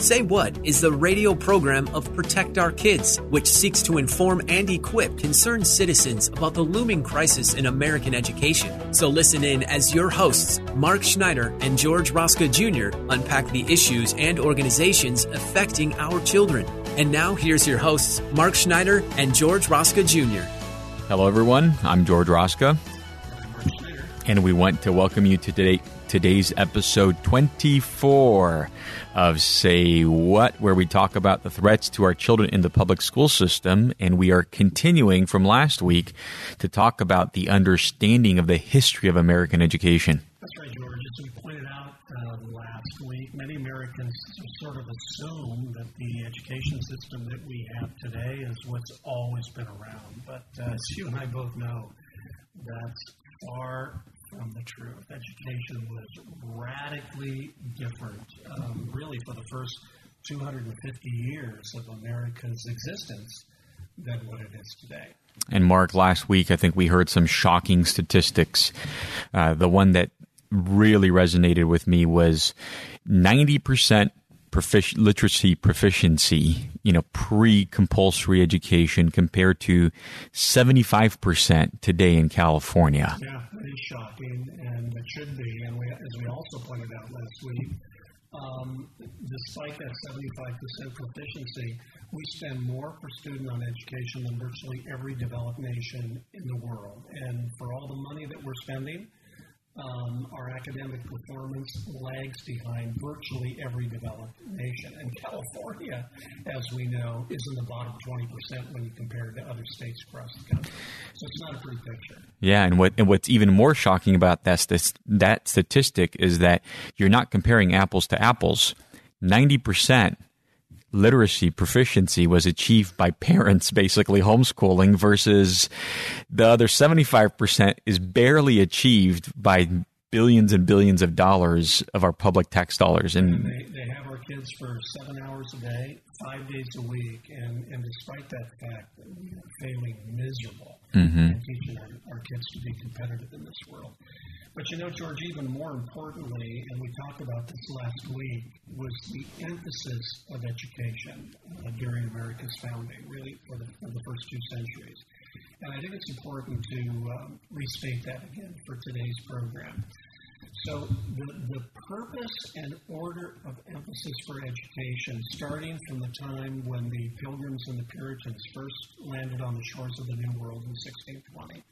Say What is the radio program of Protect Our Kids, which seeks to inform and equip concerned citizens about the looming crisis in American education. So listen in as your hosts, Mark Schneider and George Rosca Jr., unpack the issues and organizations affecting our children. And now here's your hosts, Mark Schneider and George Rosca Jr. Hello, everyone. I'm George Rosca, and we want to welcome you to today, today's episode 24 of Say What, where we talk about the threats to our children in the public school system. And we are continuing from last week to talk about the understanding of the history of American education. That's right, George. As we pointed out uh, last week, many Americans sort of assume that the education system that we have today is what's always been around. But uh, as you and I both know, that's far from the truth. Education was radically different, um, really, for the first 250 years of America's existence than what it is today. And Mark, last week I think we heard some shocking statistics. Uh, the one that really resonated with me was 90% profic- literacy proficiency, you know, pre-compulsory education compared to 75% today in California. Yeah, it is shocking, and it should be. And we, as we also pointed out last week, um, despite that 75% proficiency, we spend more per student on education than virtually every developed nation in the world. And for all the money that we're spending, um, our academic performance lags behind virtually every developed nation. And California, as we know, is in the bottom 20% when you compare it to other states across the country. So it's not a pretty picture. Yeah, and what and what's even more shocking about that that statistic is that you're not comparing apples to apples. Ninety percent literacy proficiency was achieved by parents basically homeschooling versus the other 75% is barely achieved by billions and billions of dollars of our public tax dollars and they, they have our kids for seven hours a day five days a week and, and despite that fact we are failing miserable mm-hmm. in teaching our, our kids to be competitive in this world but you know, George, even more importantly, and we talked about this last week, was the emphasis of education uh, during America's founding, really for the, for the first two centuries. And I think it's important to um, restate that again for today's program. So, the, the purpose and order of emphasis for education, starting from the time when the Pilgrims and the Puritans first landed on the shores of the New World in 1620,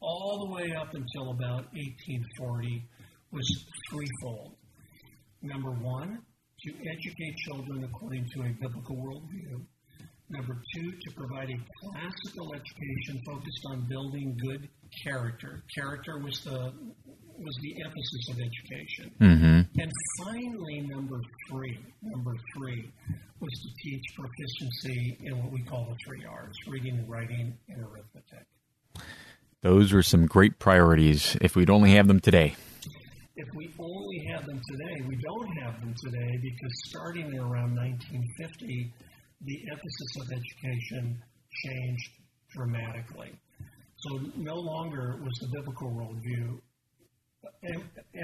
all the way up until about 1840 was threefold. Number one, to educate children according to a biblical worldview. Number two, to provide a classical education focused on building good character. Character was the was the emphasis of education. Mm-hmm. And finally, number three, number three was to teach proficiency in what we call the three R's: reading, writing, and arithmetic. Those were some great priorities if we'd only have them today. If we only have them today, we don't have them today because starting in around 1950, the emphasis of education changed dramatically. So no longer was the biblical worldview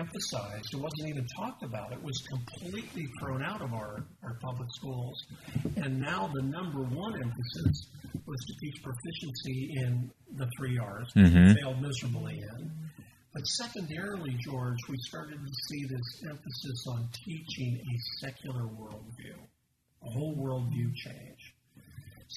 emphasized. It wasn't even talked about. It was completely thrown out of our, our public schools. And now the number one emphasis was to teach proficiency in the three R's, mm-hmm. failed miserably in. But secondarily, George, we started to see this emphasis on teaching a secular worldview, a whole worldview change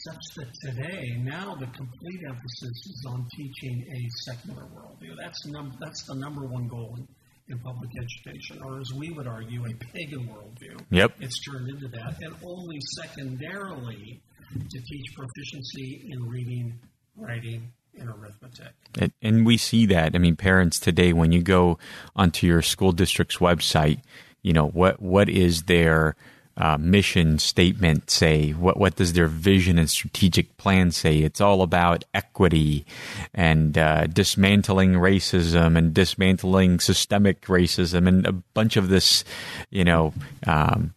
such that today, now the complete emphasis is on teaching a secular worldview. That's, num- that's the number one goal in, in public education, or as we would argue, a pagan worldview. Yep. It's turned into that. And only secondarily to teach proficiency in reading, writing, and arithmetic. And, and we see that. I mean, parents today, when you go onto your school district's website, you know, what what is their uh, mission statement say? What what does their vision and strategic plan say? It's all about equity and uh, dismantling racism and dismantling systemic racism and a bunch of this, you know, um,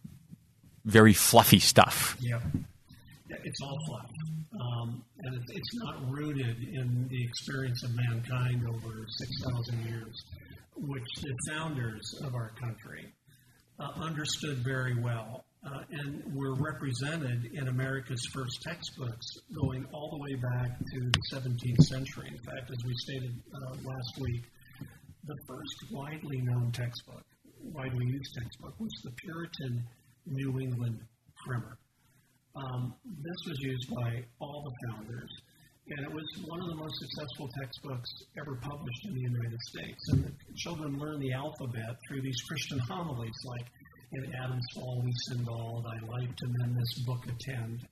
very fluffy stuff. Yeah, it's all fluff. Um, and it's not rooted in the experience of mankind over 6,000 years, which the founders of our country uh, understood very well uh, and were represented in America's first textbooks going all the way back to the 17th century. In fact, as we stated uh, last week, the first widely known textbook, widely used textbook, was the Puritan New England Primer. Um, this was used by all the founders, and it was one of the most successful textbooks ever published in the United States. And the children learned the alphabet through these Christian homilies like, In Adam's fall we sinned all, thy life to men this book attend.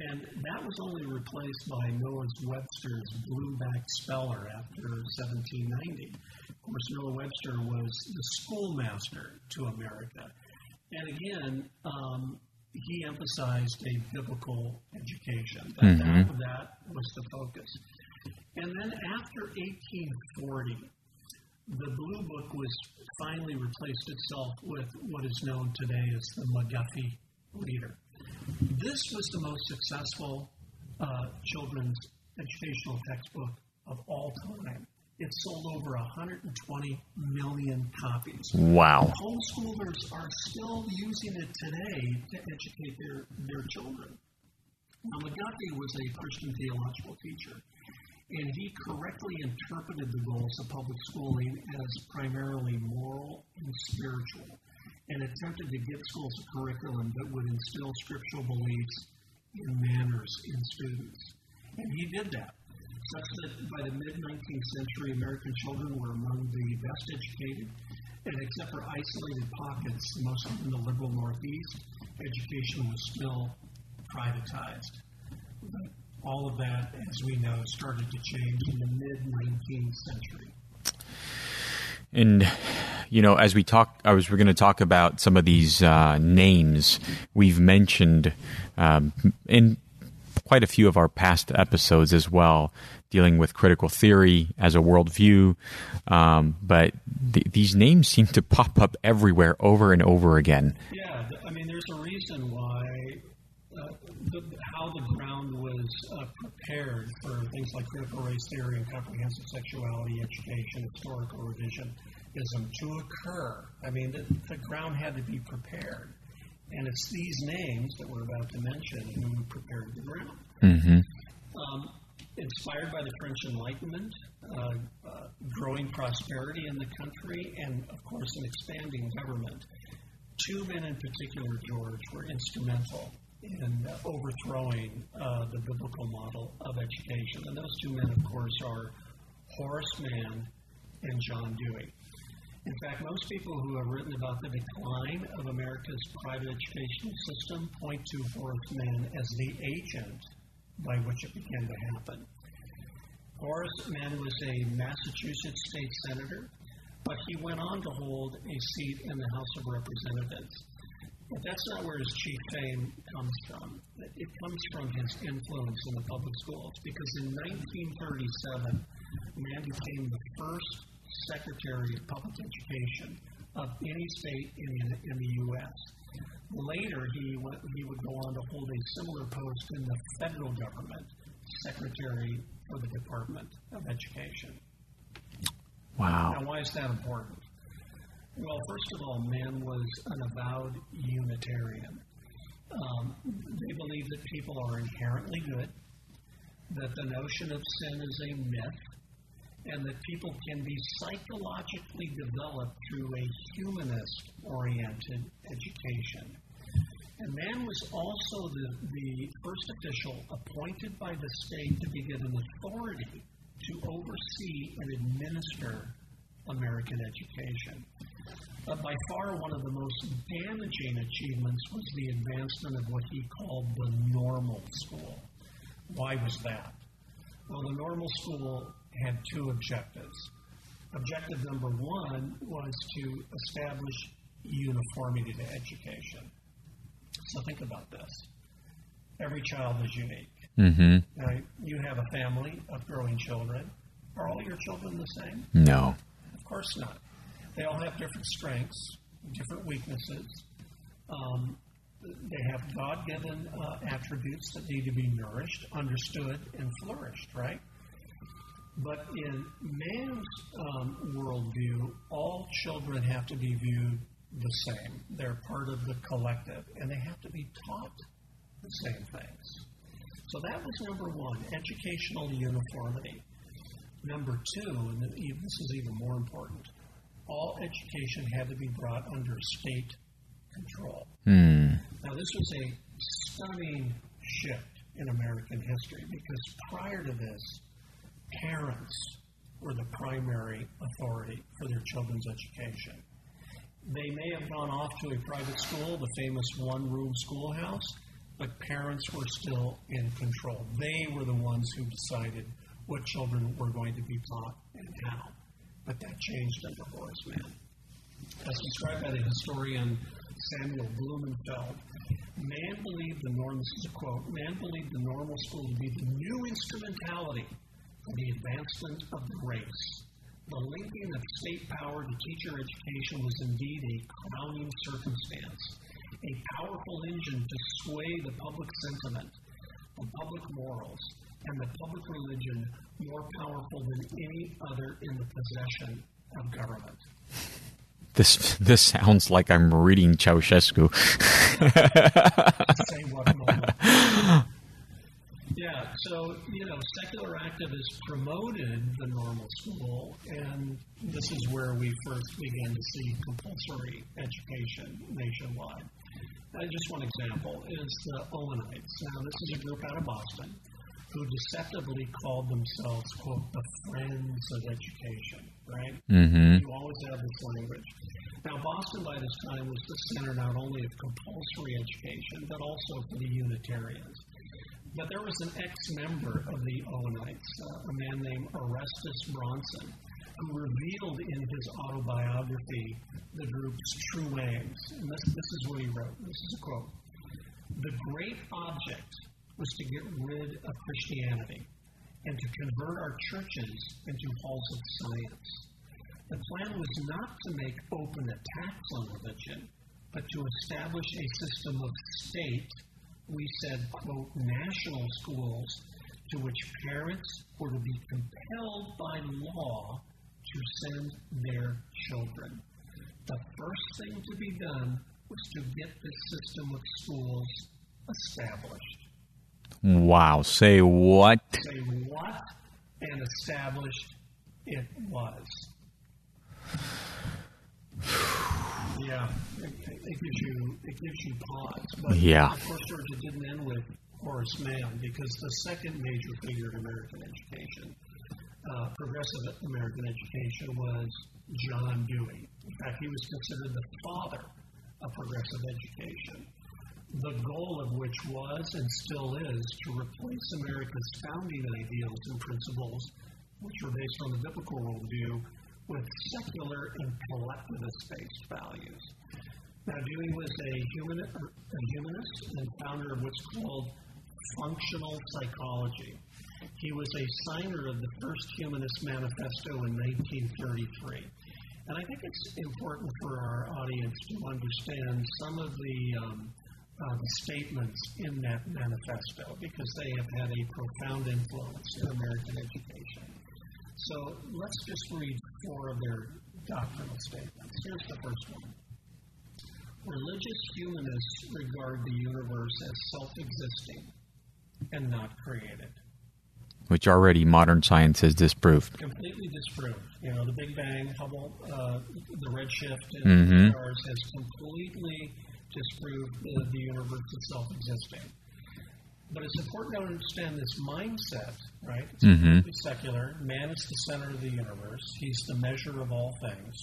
And that was only replaced by Noah's Webster's Blueback Speller after 1790. Of course, Noah Webster was the schoolmaster to America. And again, um, he emphasized a biblical education. That, mm-hmm. that, that was the focus. And then after 1840, the Blue Book was finally replaced itself with what is known today as the McGuffey Reader. This was the most successful uh, children's educational textbook of all time. It sold over 120 million copies. Wow. Homeschoolers are still using it today to educate their, their children. Now, McGuffey was a Christian theological teacher, and he correctly interpreted the goals of public schooling as primarily moral and spiritual, and attempted to give schools a curriculum that would instill scriptural beliefs and manners in students. And he did that such that by the mid 19th century, American children were among the best educated, and except for isolated pockets, mostly in the liberal Northeast, education was still privatized. But all of that, as we know, started to change in the mid 19th century. And you know, as we talk, I was we're going to talk about some of these uh, names we've mentioned um, in quite a few of our past episodes as well dealing with critical theory as a worldview. Um, but th- these names seem to pop up everywhere over and over again. Yeah, I mean, there's a reason why the, how the ground was uh, prepared for things like critical race theory and comprehensive sexuality education, historical revisionism to occur. I mean, the, the ground had to be prepared. And it's these names that we're about to mention who prepared the ground. Mm-hmm. Um, inspired by the French Enlightenment, uh, uh, growing prosperity in the country, and of course, an expanding government. Two men in particular, George, were instrumental in overthrowing uh, the biblical model of education. And those two men, of course, are Horace Mann and John Dewey. In fact, most people who have written about the decline of America's private education system point to Horace Mann as the agent by which it began to happen. Horace Mann was a Massachusetts state senator, but he went on to hold a seat in the House of Representatives. But that's not where his chief fame comes from. It comes from his influence in the public schools, because in 1937, Mann became the first Secretary of Public Education of any state in, in the U.S. Later, he, went, he would go on to hold a similar post in the federal government, Secretary for the Department of Education. Wow. Now, why is that important? Well, first of all, Mann was an avowed Unitarian. Um, they believe that people are inherently good, that the notion of sin is a myth, and that people can be psychologically developed through a humanist oriented education. And Mann was also the, the first official appointed by the state to be given authority to oversee and administer American education. But by far one of the most damaging achievements was the advancement of what he called the normal school. Why was that? Well, the normal school had two objectives. Objective number one was to establish uniformity to education. So think about this. Every child is unique. Mm-hmm. Now, you have a family of growing children. Are all your children the same? No. Of course not. They all have different strengths, different weaknesses. Um, they have God given uh, attributes that need to be nourished, understood, and flourished, right? But in Mann's um, worldview, all children have to be viewed the same. They're part of the collective, and they have to be taught the same things. So that was number one educational uniformity. Number two, and this is even more important, all education had to be brought under state control. Hmm. Now, this was a stunning shift in American history because prior to this, parents were the primary authority for their children's education. They may have gone off to a private school, the famous one room schoolhouse, but parents were still in control. They were the ones who decided what children were going to be taught and how. But that changed under Horace Mann. As described by the historian Samuel Blumenfeld, Mann believed the norm, this is a quote, Mann believed the normal school to be the new instrumentality for the advancement of the race. The linking of state power to teacher education was indeed a crowning circumstance, a powerful engine to sway the public sentiment, the public morals, and the public religion more powerful than any other in the possession of government. This this sounds like I'm reading Ceausescu. Yeah, so, you know, secular activists promoted the normal school, and this is where we first began to see compulsory education nationwide. Uh, just one example is the Owenites. Now, this is a group out of Boston who deceptively called themselves, quote, the Friends of Education, right? Mm-hmm. You always have this language. Now, Boston by this time was the center not only of compulsory education, but also for the Unitarians. But there was an ex member of the Owenites, uh, a man named Orestes Brownson, who revealed in his autobiography the group's true aims. And this, this is what he wrote. This is a quote The great object was to get rid of Christianity and to convert our churches into halls of science. The plan was not to make open attacks on religion, but to establish a system of state, we said, quote, national schools to which parents were to be compelled by law to send their children. The first thing to be done was to get this system of schools established. Wow. Say what? Say what and established it was. Yeah, it, it gives you it gives you pause. But Yeah. of course, George, it didn't end with Horace Mann because the second major figure in American education, uh, progressive American education, was John Dewey. In fact, he was considered the father of progressive education. The goal of which was and still is to replace America's founding ideals and principles, which were based on the biblical worldview, with secular and collectivist based values. Now, Dewey was a, human, a humanist and founder of what's called functional psychology. He was a signer of the first Humanist Manifesto in 1933. And I think it's important for our audience to understand some of the, um, the statements in that manifesto because they have had a profound influence in American education. So let's just read four of their doctrinal statements. Here's the first one. Religious humanists regard the universe as self existing and not created. Which already modern science has disproved. Completely disproved. You know, the Big Bang, Hubble, uh, the redshift in Mhm. stars has completely disproved the, the universe is self existing. But it's important to understand this mindset, right? It's Mhm. secular. Man is the center of the universe, he's the measure of all things.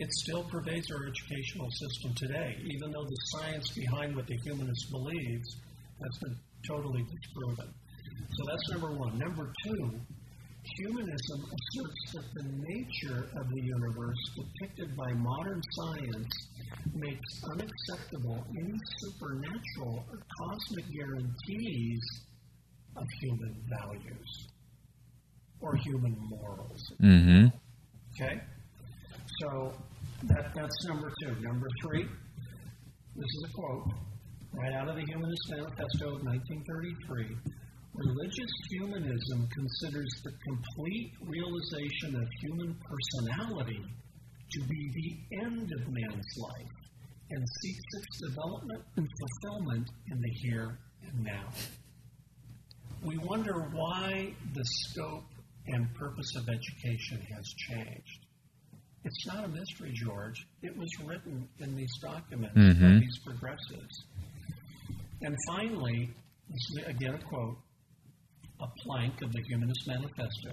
It still pervades our educational system today, even though the science behind what the humanist believes has been totally disproven. So that's number one. Number two, Humanism asserts that the nature of the universe depicted by modern science makes unacceptable any supernatural or cosmic guarantees of human values or human morals. Mm-hmm. Okay? So that, that's number two. Number three, this is a quote right out of the Humanist Manifesto of 1933. Religious humanism considers the complete realization of human personality to be the end of man's life and seeks its development and fulfillment in the here and now. We wonder why the scope and purpose of education has changed. It's not a mystery, George. It was written in these documents mm-hmm. by these progressives. And finally, this is again a quote, a plank of the Humanist Manifesto.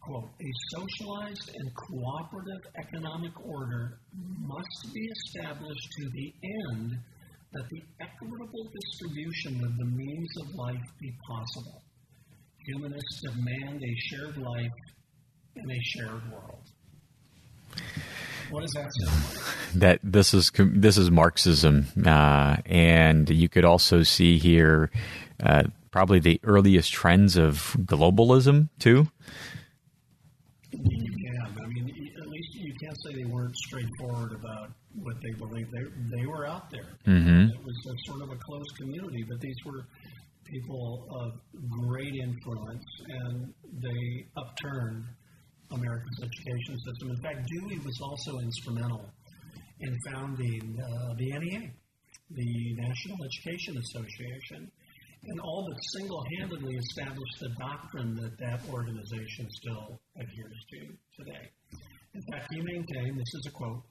Quote, a socialized and cooperative economic order must be established to the end that the equitable distribution of the means of life be possible. Humanists demand a shared life in a shared world. What does that say? That this is this is Marxism, uh, and you could also see here uh, probably the earliest trends of globalism too. Yeah, I mean, at least you can't say they weren't straightforward about what they believed. They they were out there. Mm-hmm. It was a, sort of a closed community, but these were people of great influence, and they upturned America's education system. In fact, Dewey was also instrumental in founding uh, the NEA, the National Education Association, and all but single handedly established the doctrine that that organization still adheres to today. In fact, he maintained this is a quote,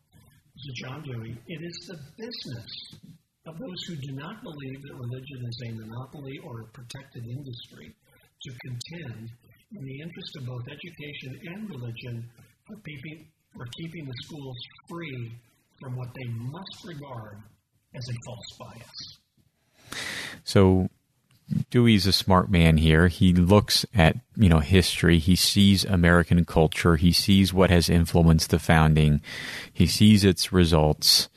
this is John Dewey it is the business of those who do not believe that religion is a monopoly or a protected industry to contend in the interest of both education and religion for for keeping the schools free from what they must regard as a false bias. So Dewey's a smart man here. He looks at, you know, history. He sees American culture. He sees what has influenced the founding. He sees its results.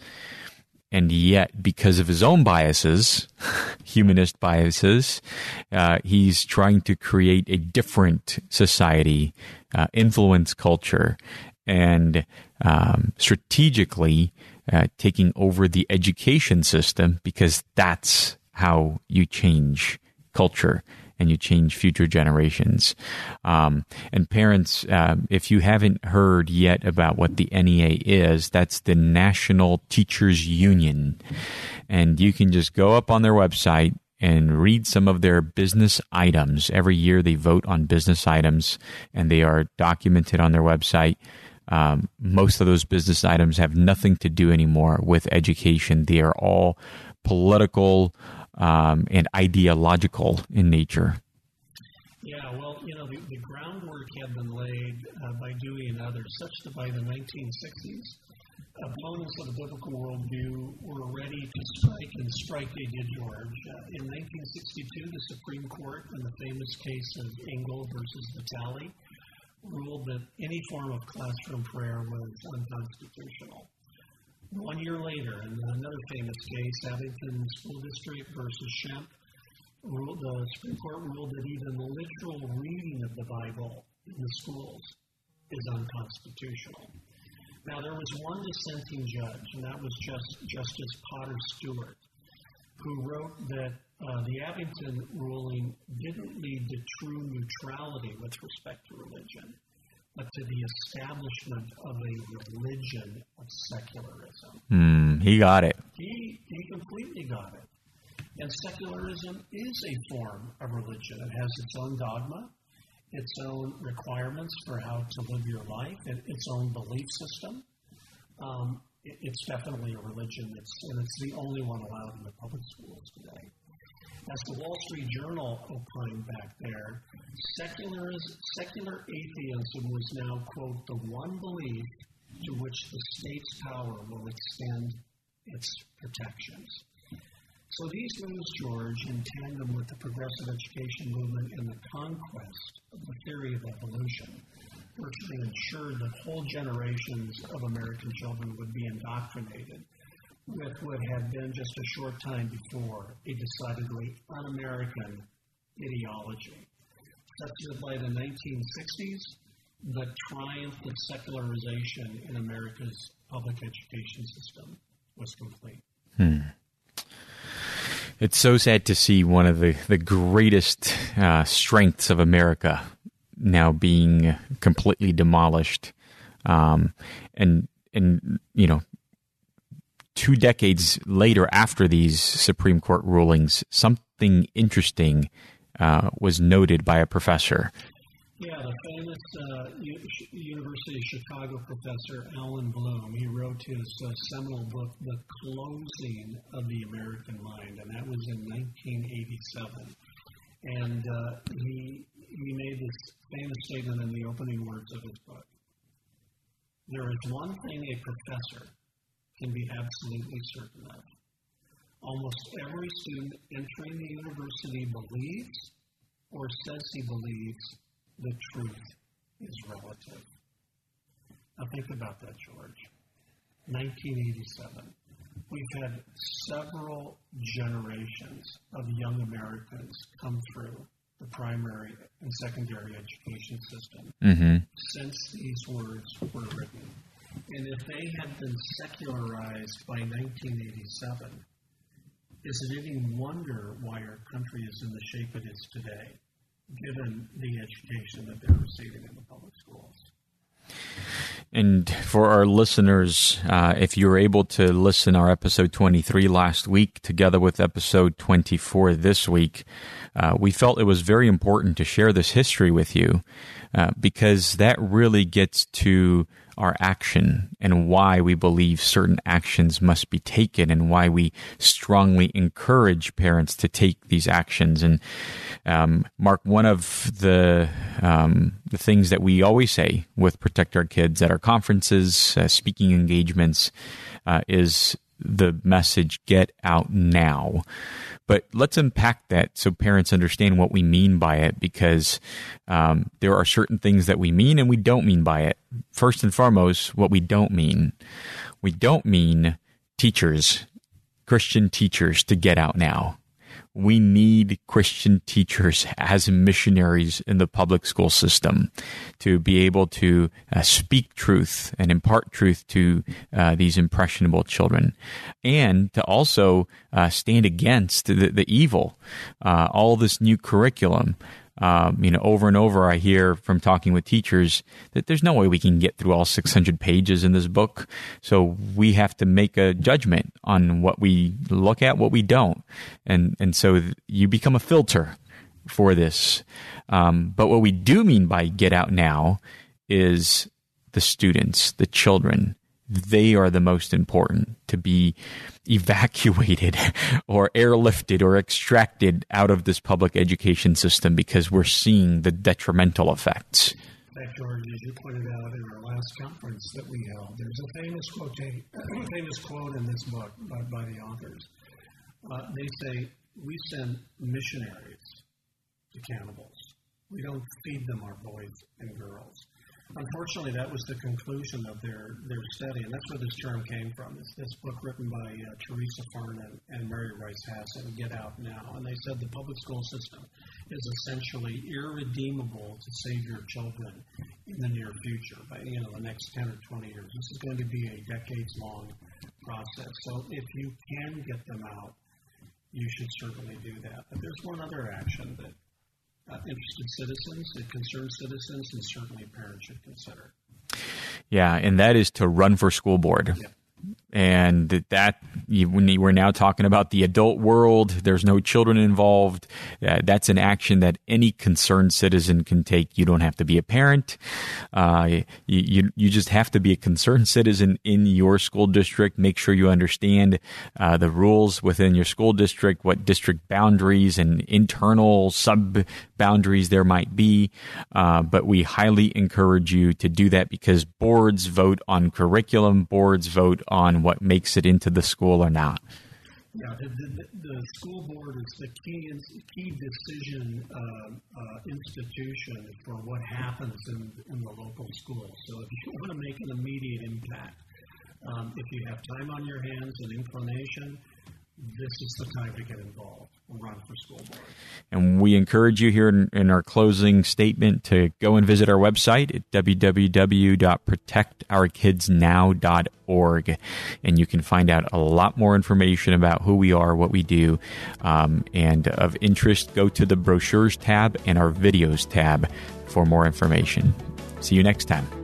And yet, because of his own biases, humanist biases, uh, he's trying to create a different society, uh, influence culture, and um, strategically uh, taking over the education system because that's how you change culture and you change future generations. Um, and parents, uh, if you haven't heard yet about what the NEA is, that's the National Teachers Union. And you can just go up on their website and read some of their business items. Every year they vote on business items and they are documented on their website. Um, most of those business items have nothing to do anymore with education. They are all political, um, and ideological in nature. Yeah, well, you know, the, the groundwork had been laid uh, by Dewey and others, such that by the 1960s, opponents of the biblical worldview were ready to strike, and strike they did, George. Uh, in 1962, the Supreme Court, in the famous case of Engel versus Vitale, ruled that any form of classroom prayer was unconstitutional. One year later, in another famous case, Abington School District versus ruled, the Supreme Court ruled that even the literal reading of the Bible in the schools is unconstitutional. Now, there was one dissenting judge, and that was just, Justice Potter Stewart, who wrote that uh, the Abington ruling didn't lead to true neutrality with respect to religion but to the establishment of a religion of secularism. Mm, he got it. He, he completely got it. And secularism is a form of religion. It has its own dogma, its own requirements for how to live your life, and its own belief system. Um, it, it's definitely a religion, it's, and it's the only one allowed in the public schools today as the Wall Street Journal opined back there, secular, secular atheism was now, quote, the one belief to which the state's power will extend its protections. So these moves, George, in tandem with the progressive education movement and the conquest of the theory of evolution, virtually ensured that whole generations of American children would be indoctrinated with what had been just a short time before a decidedly un American ideology. Such that by the 1960s, the triumph of secularization in America's public education system was complete. Hmm. It's so sad to see one of the, the greatest uh, strengths of America now being completely demolished. Um, and, and, you know, two decades later after these Supreme Court rulings, something interesting uh, was noted by a professor. Yeah, the famous uh, University of Chicago professor Allan Bloom. He wrote his uh, seminal book, The Closing of the American Mind, and that was in 1987. And uh, he he made this famous statement in the opening words of his book. There is one thing a professor can be absolutely certain of. Almost every student entering the university believes or says he believes the truth is relative. Now think about that, George. 1987. We've had several generations of young Americans come through the primary and secondary education system mm-hmm. since these words were written. And if they had been secularized by 1987, is it any wonder why our country is in the shape it is today, given the education that they're receiving in the public schools? And for our listeners, uh, if you were able to listen our episode 23 last week together with episode 24 this week, uh, we felt it was very important to share this history with you uh, because that really gets to our action and why we believe certain actions must be taken and why we strongly encourage parents to take these actions. And um, Mark, one of the um, the things that we always say with Protect Our Kids at our conferences, uh, speaking engagements, uh, is the message "Get out now." But let's unpack that so parents understand what we mean by it because um, there are certain things that we mean and we don't mean by it. First and foremost, what we don't mean. We don't mean teachers, Christian teachers, to get out now we need Christian teachers as missionaries in the public school system to be able to uh, speak truth and impart truth to uh, these impressionable children, and to also uh, stand against the, the evil. Uh, all this new curriculum um, you know, over and over, I hear from talking with teachers that there's no way we can get through all 600 pages in this book. So we have to make a judgment on what we look at, what we don't, and and so you become a filter for this. Um, but what we do mean by get out now is the students, the children. They are the most important to be evacuated or airlifted or extracted out of this public education system because we're seeing the detrimental effects. That George, as you pointed out in our last conference that we held, there's a famous quote, famous quote in this book by, by the authors. Uh, they say, "We send missionaries to cannibals. We don't feed them our boys and girls." Unfortunately, that was the conclusion of their, their study, and that's where this term came from. It's this book written by uh, Theresa Farnan and Mary Rice Hasson, Get Out Now. And they said the public school system is essentially irredeemable to save your children in the near future, by you know, the next 10 or 20 years. This is going to be a decades long process. So if you can get them out, you should certainly do that. But there's one other action that uh, interested citizens and concerned citizens, and certainly parents should consider. Yeah, and that is to run for school board. Yeah and that when we're now talking about the adult world there's no children involved. Uh, that's an action that any concerned citizen can take. You don't have to be a parent. Uh, you, you, you just have to be a concerned citizen in your school district. Make sure you understand uh, the rules within your school district what district boundaries and internal sub boundaries there might be. Uh, but we highly encourage you to do that because boards vote on curriculum boards vote on what makes it into the school or not. Yeah, the, the, the, school board is the key key decision uh, uh, institution for what happens in, in the local school. So if you want to make an immediate impact, um, if you have time on your hands and inclination, this is the time to get involved run for school board. And we encourage you here in, in, our closing statement to go and visit our website at www.protectourkidsnow.org. And you can find out a lot more information about who we are, what we do. Um, and of interest, go to the brochures tab and our videos tab for more information. See you next time.